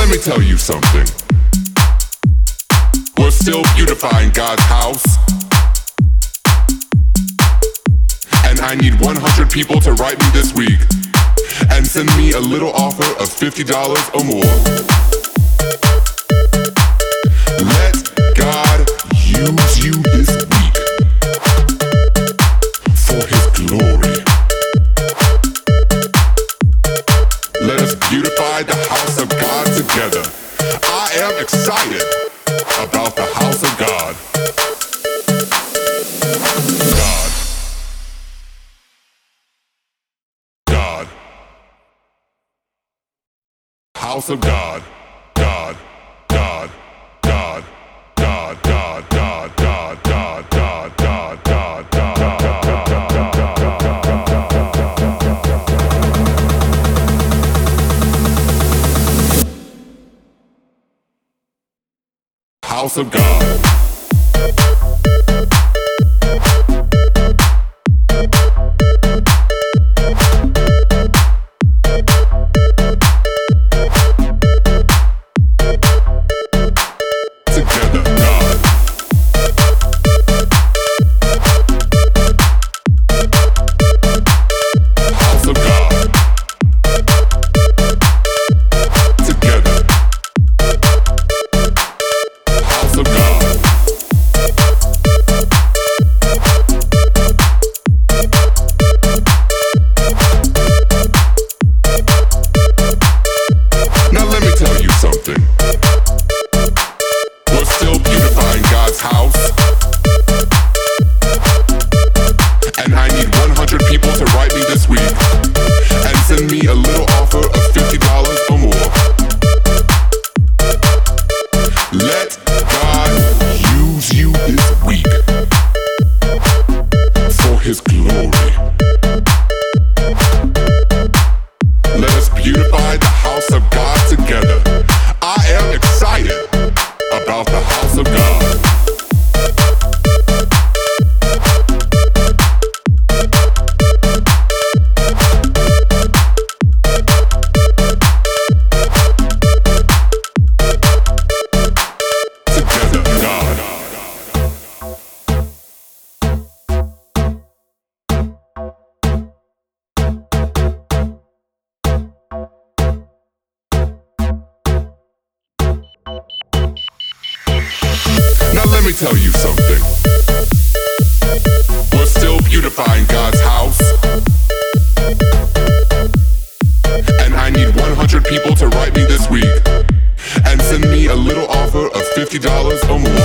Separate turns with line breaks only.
let me tell you something. We're still beautifying God's house. And I need 100 people to write me this week and send me a little offer of $50 or more. I am excited about the house of God. God. God. House of God. House of God. House. And I need 100 people to write me this week and send me a little offer let me tell you something. We're still beautifying God's house. And I need 100 people to write me this week and send me a little offer of $50 or more.